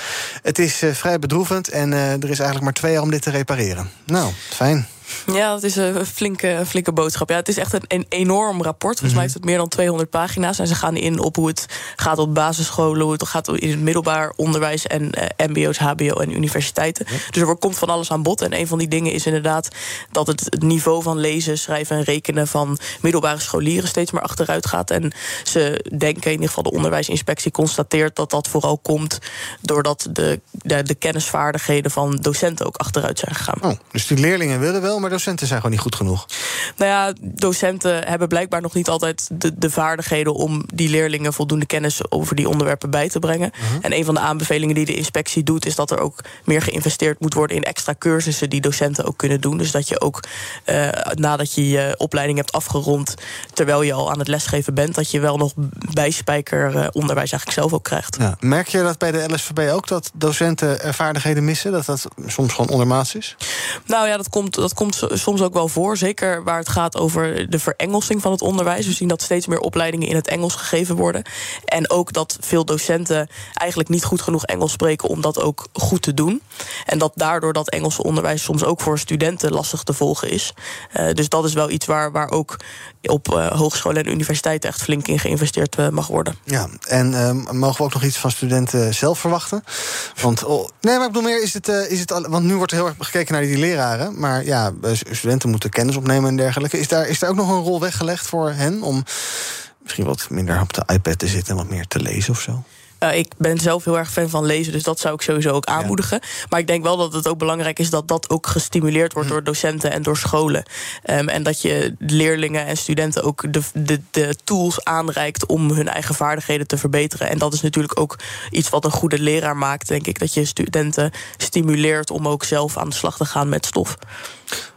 Het is eh, vrij bedroevend en eh, er is eigenlijk maar twee jaar om dit te repareren. Nou, fijn. Ja, dat is een flinke, een flinke boodschap. Ja, het is echt een, een enorm rapport. Volgens Mhm. mij heeft het meer dan 200 pagina's. En ze gaan in op hoe het gaat op basisscholen, hoe het gaat in het middelbaar onderwijs en eh, MBO's, HBO en universiteiten. Dus er komt van alles aan bod. En een van die dingen is inderdaad dat het, het niveau van lezen, schrijven en rekenen van middelbare scholieren steeds meer achteruit gaat. En ze denken, in ieder geval de onderwijsinspectie constateert dat dat vooral komt doordat de, de, de kennisvaardigheden van docenten ook achteruit zijn gegaan. Oh, dus die leerlingen willen wel, maar docenten zijn gewoon niet goed genoeg. Nou ja, docenten hebben blijkbaar nog niet altijd de, de vaardigheden om die leerlingen voldoende kennis over die onderwerpen bij te brengen. En een van de aanbevelingen die de inspectie doet, is dat er ook meer geïnvesteerd moet worden in extra cursussen die docenten ook kunnen doen. Dus dat je ook eh, nadat je je opleiding hebt afgerond, terwijl je al aan het lesgeven bent, dat je wel nog bijspijker eh, onderwijs eigenlijk zelf ook krijgt. Ja. Merk je dat bij de LSVB ook dat docenten er vaardigheden missen? Dat dat soms gewoon ondermaats is? Nou ja, dat komt, dat komt so- soms ook wel voor. Zeker waar het gaat over de verengelsing van het onderwijs. We zien dat steeds meer opleidingen in het Engels gegeven worden. En ook dat veel docenten eigenlijk niet goed genoeg Engels spreken om dat ook goed te doen. En dat daardoor dat Engelse onderwijs soms ook voor studenten lastig te volgen is. Eh, dus dat is wel iets waar, waar ook op eh, hogescholen en universiteiten echt flink in geïnvesteerd eh, mag worden. Ja, en ehm, mogen we ook nog iets van studenten zelf verwachten? Want, oh, nee, maar ik bedoel meer, is het, eh, is het al, want nu wordt heel erg gekeken naar die leraren. Maar ja, studenten moeten kennis opnemen en dergelijke. Is daar, is daar ook nog een rol weggelegd voor hen om misschien wat minder op de iPad te zitten en wat meer te lezen of zo? Uh, ik ben zelf heel erg fan van lezen, dus dat zou ik sowieso ook aanmoedigen. Maar ik denk wel dat het ook belangrijk is dat dat ook gestimuleerd wordt door docenten en door scholen. Um, en dat je leerlingen en studenten ook de, de, de tools aanreikt om hun eigen vaardigheden te verbeteren. En dat is natuurlijk ook iets wat een goede leraar maakt, denk ik. Dat je studenten stimuleert om ook zelf aan de slag te gaan met stof.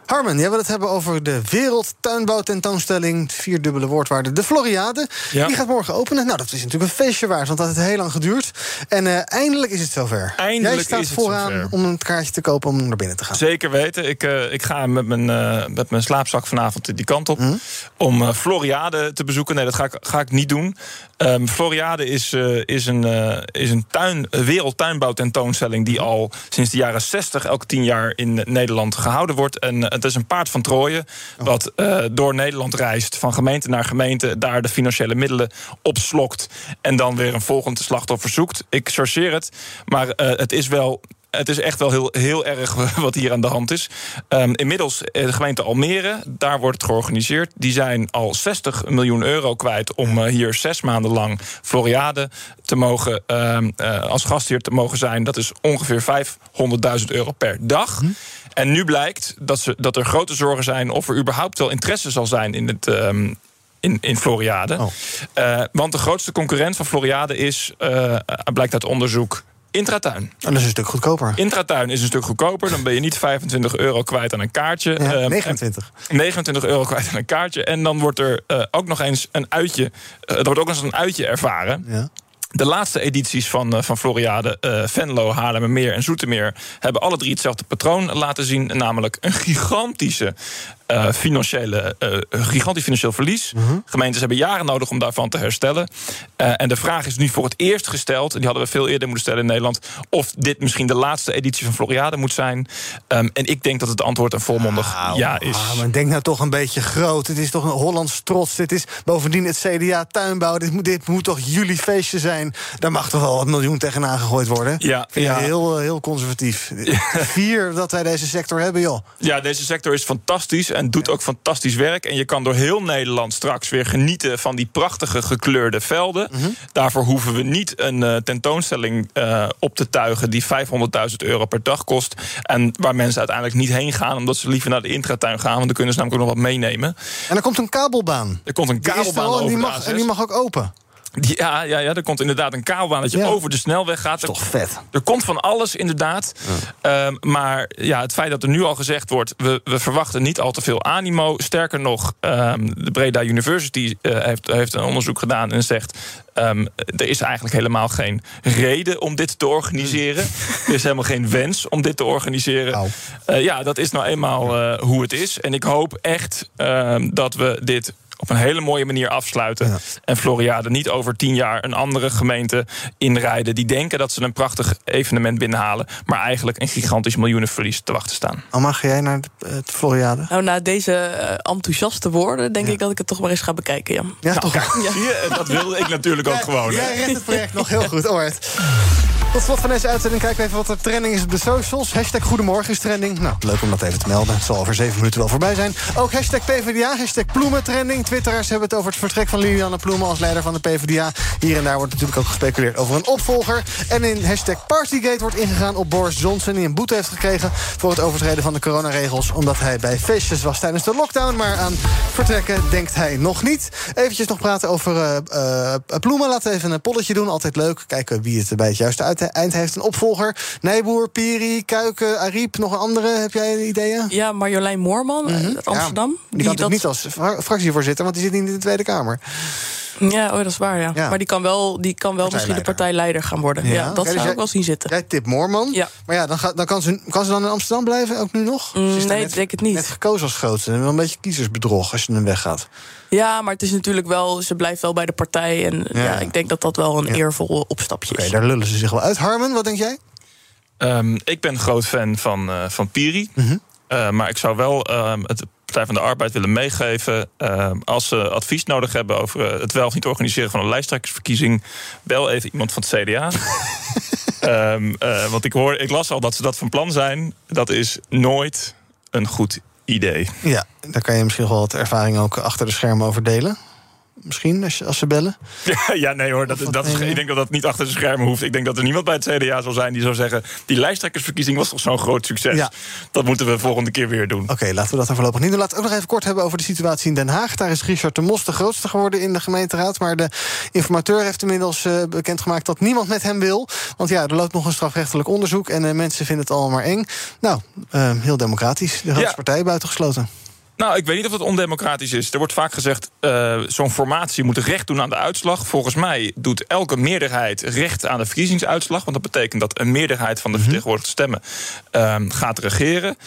Harmen, jij wil het hebben over de Wereldtuinbouwtentoonstelling. Vierdubbele woordwaarde. De Floriade. Ja. Die gaat morgen openen. Nou, dat is natuurlijk een feestje waard, want dat heeft heel lang geduurd. En uh, eindelijk is het zover. Eindelijk jij staat is het vooraan zover. om een kaartje te kopen om naar binnen te gaan. Zeker weten. Ik, uh, ik ga met mijn, uh, met mijn slaapzak vanavond die kant op. Mm. Om Floriade te bezoeken. Nee, dat ga ik, ga ik niet doen. Um, Floriade is, is een, is een tuin, wereldtuinbouwtentoonstelling... die al sinds de jaren 60 elke tien jaar in Nederland gehouden wordt. En het is een paard van Troje... wat door Nederland reist, van gemeente naar gemeente... daar de financiële middelen opslokt... en dan weer een volgend slachtoffer zoekt. Ik chargeer het, maar het is wel het is echt wel heel, heel erg wat hier aan de hand is. Um, inmiddels de gemeente Almere, daar wordt het georganiseerd. Die zijn al 60 miljoen euro kwijt om uh, hier zes maanden lang Floriade te mogen um, uh, als gastheer te mogen zijn. Dat is ongeveer 500.000 euro per dag. Hm. En nu blijkt dat, ze, dat er grote zorgen zijn of er überhaupt wel interesse zal zijn in het. Um, in, in Floriade. Oh. Uh, want de grootste concurrent van Floriade is, blijkt uit onderzoek, Intratuin. En dat is een stuk goedkoper. Intratuin is een stuk goedkoper. Dan ben je niet 25 euro kwijt aan een kaartje. Ja, 29. Uh, 29 euro kwijt aan een kaartje. En dan wordt er uh, ook nog eens een uitje. Uh, er wordt ook nog eens een uitje ervaren. Ja. De laatste edities van, uh, van Floriade, uh, Venlo, Haarlemmermeer en Zoetermeer... hebben alle drie hetzelfde patroon laten zien. Namelijk een gigantische uh, financiële, gigantisch financieel verlies. Mhm. Gemeentes hebben jaren nodig om daarvan te herstellen. en de vraag is nu voor het eerst gesteld... en die hadden we veel eerder moeten stellen in Nederland... of dit misschien de laatste editie van Floriade moet zijn. Um, en ik denk dat het antwoord een volmondig ja is. Ah, maar denk nou toch een beetje groot. Het is toch een Hollands trots. Dit is bovendien het CDA tuinbouw. Dit moet, dit moet toch jullie feestje zijn? Daar mag toch wel wat miljoen tegenaan gegooid worden? Ja. Heel, heel conservatief. Vier dat wij deze sector hebben, joh. Ja, deze sector is fantastisch en doet ook fantastisch werk. En je kan door heel Nederland straks weer genieten van die prachtige gekleurde velden. Daarvoor hoeven we niet een uh, tentoonstelling uh, op te tuigen die 500.000 euro per dag kost. En waar mensen uiteindelijk niet heen gaan, omdat ze liever naar de intratuin gaan. Want dan kunnen ze namelijk ook nog wat meenemen. En er komt een kabelbaan. Er komt een Die is kabelbaan er al en die mag, A6. en die mag ook open. Ja, ja, ja, er komt inderdaad een kabelbaan dat je Ja. over de snelweg gaat. Dat is toch vet? Er komt van alles, inderdaad. Ehm, maar ja, het feit dat er nu al gezegd wordt... we, we verwachten niet al te veel animo. Sterker nog, ehm, de Breda University eh, heeft, heeft een onderzoek gedaan... en zegt, ehm, er is eigenlijk helemaal geen reden om dit te organiseren. Er is helemaal geen wens om dit te organiseren. Eh, ja, dat is nou eenmaal eh, hoe het is. En ik hoop echt dat we dit op een hele mooie manier afsluiten. En Floriade niet over tien jaar een andere gemeente inrijden... die denken dat ze een prachtig evenement binnenhalen... maar eigenlijk een gigantisch miljoenenverlies te wachten staan. Alma, ga jij naar de, het Floriade? Nou, na deze eh, enthousiaste woorden denk ik dat ik het toch maar eens ga bekijken, Jan. Ja, toch? Je? En dat wilde ik natuurlijk ook gewoon. Jij redt het project nog heel goed, Oort. Tot slot van deze uitzending kijken we even wat er trending is op de socials. Hashtag Goedemorgen is trending. Nou, leuk om dat even te melden. Het zal over zeven minuten wel voorbij zijn. Ook hashtag PvdA, hashtag Ploemen trending. Twitteraars hebben het over het vertrek van Lilianne Ploemen... als leider van de PvdA. Hier en daar wordt natuurlijk ook gespeculeerd over een opvolger. En in hashtag Partygate wordt ingegaan op Boris Johnson... die een boete heeft gekregen voor het overtreden van de coronaregels... omdat hij bij feestjes was tijdens de lockdown. Maar aan vertrekken denkt hij nog niet. Eventjes nog praten over eh, eh, Ploemen. Laten we even een polletje doen. Altijd leuk. Kijken wie het bij het juiste uit- eind heeft. Een opvolger. Nijboer, Piri, Kuiken, Ariep. Nog een andere. Heb jij ideeën? Ja, Marjolein Moorman uit Amsterdam. Mhm. Die, kan natuurlijk niet als fra- fractievoorzitter, want die zit niet in de Tweede Kamer. Ja, oh, dat is waar, ja. Ja. Maar die kan wel, die kan wel misschien de partijleider gaan worden. Ja, dat Oké, dus zou jij- ik wel zien zitten. Jij tip Moorman. Ja. Maar ja, dan, gaat, dan kan, ze, kan ze dan in Amsterdam blijven, ook nu nog? Mm, nee, net, ik denk het niet. Net gekozen als grootste. Wel een beetje kiezersbedrog als je hem weggaat. Ja, maar het is natuurlijk wel, ze blijft wel bij de partij. En ja, Ja. ik denk dat dat wel een eervol opstapje Oké, is. daar lullen ze zich wel uit. Harmen, wat denk jij? Ehm, ik ben groot fan van, eh, van Piri. Mhm. Eh, maar ik zou wel ehm, het Partij van de Arbeid willen meegeven. ehm, als ze advies nodig hebben over eh, het wel of niet organiseren van een lijsttrekkersverkiezing, bel even iemand van het CDA. Ehm, eh, want ik, hoor, ik las al dat ze dat van plan zijn. Dat is nooit een goed idee. Ja, daar kan je misschien wel wat ervaring ook achter de schermen over delen. Misschien, als, als ze bellen. ja, nee hoor, dat, dat is, ik denk dat dat niet achter de schermen hoeft. Ik denk dat er niemand bij het CDA zal zijn die zou zeggen... die lijsttrekkersverkiezing was toch zo'n groot succes. Ja. Dat moeten we volgende keer weer doen. Oké, laten we dat dan voorlopig niet doen. Laten we ook nog even kort hebben over de situatie in Den Haag. Daar is Richard de Mos de grootste geworden in de gemeenteraad. Maar de informateur heeft inmiddels eh, bekendgemaakt dat niemand met hem wil. Want ja, er loopt nog een strafrechtelijk onderzoek... en eh, mensen vinden het allemaal maar eng. Nou, eh, heel democratisch. De grootste Ja. partij buitengesloten. Nou, ik weet niet of het ondemocratisch is. Er wordt vaak gezegd, eh, zo'n formatie moet recht doen aan de uitslag. Volgens mij doet elke meerderheid recht aan de verkiezingsuitslag. Want dat betekent dat een meerderheid van de vertegenwoordigde stemmen eh, gaat regeren.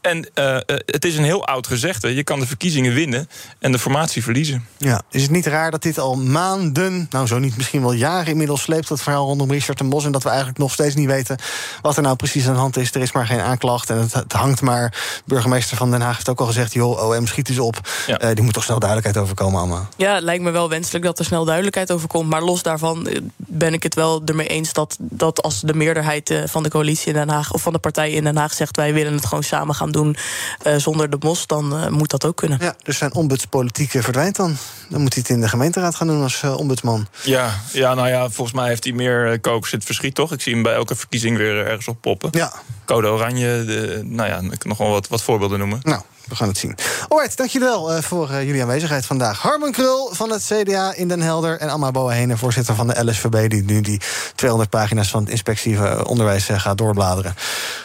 En eh, eh, het is een heel oud gezegde. Je kan de verkiezingen winnen en de formatie verliezen. Ja, is het niet raar dat dit al maanden, nou zo niet misschien wel jaren inmiddels sleept, dat verhaal rondom Richard de Mos. En dat we eigenlijk nog steeds niet weten wat er nou precies aan de hand is. Er is maar geen aanklacht en het, het hangt maar. Burgemeester van Den Haag heeft ook al gezegd: joh, OM schiet eens op. Eh, die moet toch snel duidelijkheid overkomen, allemaal. Ja, het lijkt me wel wenselijk dat er snel duidelijkheid over komt. Maar los daarvan eh, ben ik het wel ermee eens dat, dat als de meerderheid eh, van de coalitie in Den Haag of van de partij in Den Haag zegt wij willen het gewoon samen gaan doen eh, zonder de mos, dan eh, moet dat ook kunnen. Ja, dus zijn ombudspolitiek verdwijnt dan. Dan moet hij het in de gemeenteraad gaan doen als ombudsman. Ja, ja, nou ja, volgens mij heeft hij meer uh, kokers in het verschiet, toch? Ik zie hem bij elke verkiezing weer ergens op poppen. Ja. Code Oranje, de, nou ja, ik kan nog wel wat, wat voorbeelden noemen. Nou, we gaan het zien. Alright, dank jullie wel uh, voor uh, jullie aanwezigheid vandaag. Harmen Krul van het CDA in Den Helder... en Amma Boahene, voorzitter van de LSVB... die nu die 200 pagina's van het inspectieve onderwijs uh, gaat doorbladeren.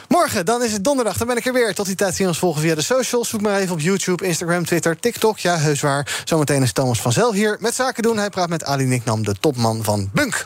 Morgen, dan is het donderdag, dan ben ik er weer. Tot die tijd zien we ons volgen via de socials. Zoek maar even op YouTube, Instagram, Twitter, TikTok. Ja, heus waar. Zometeen is Thomas van Zel hier met Zaken doen. Hij praat met Ali Niknam, de topman van Bunk.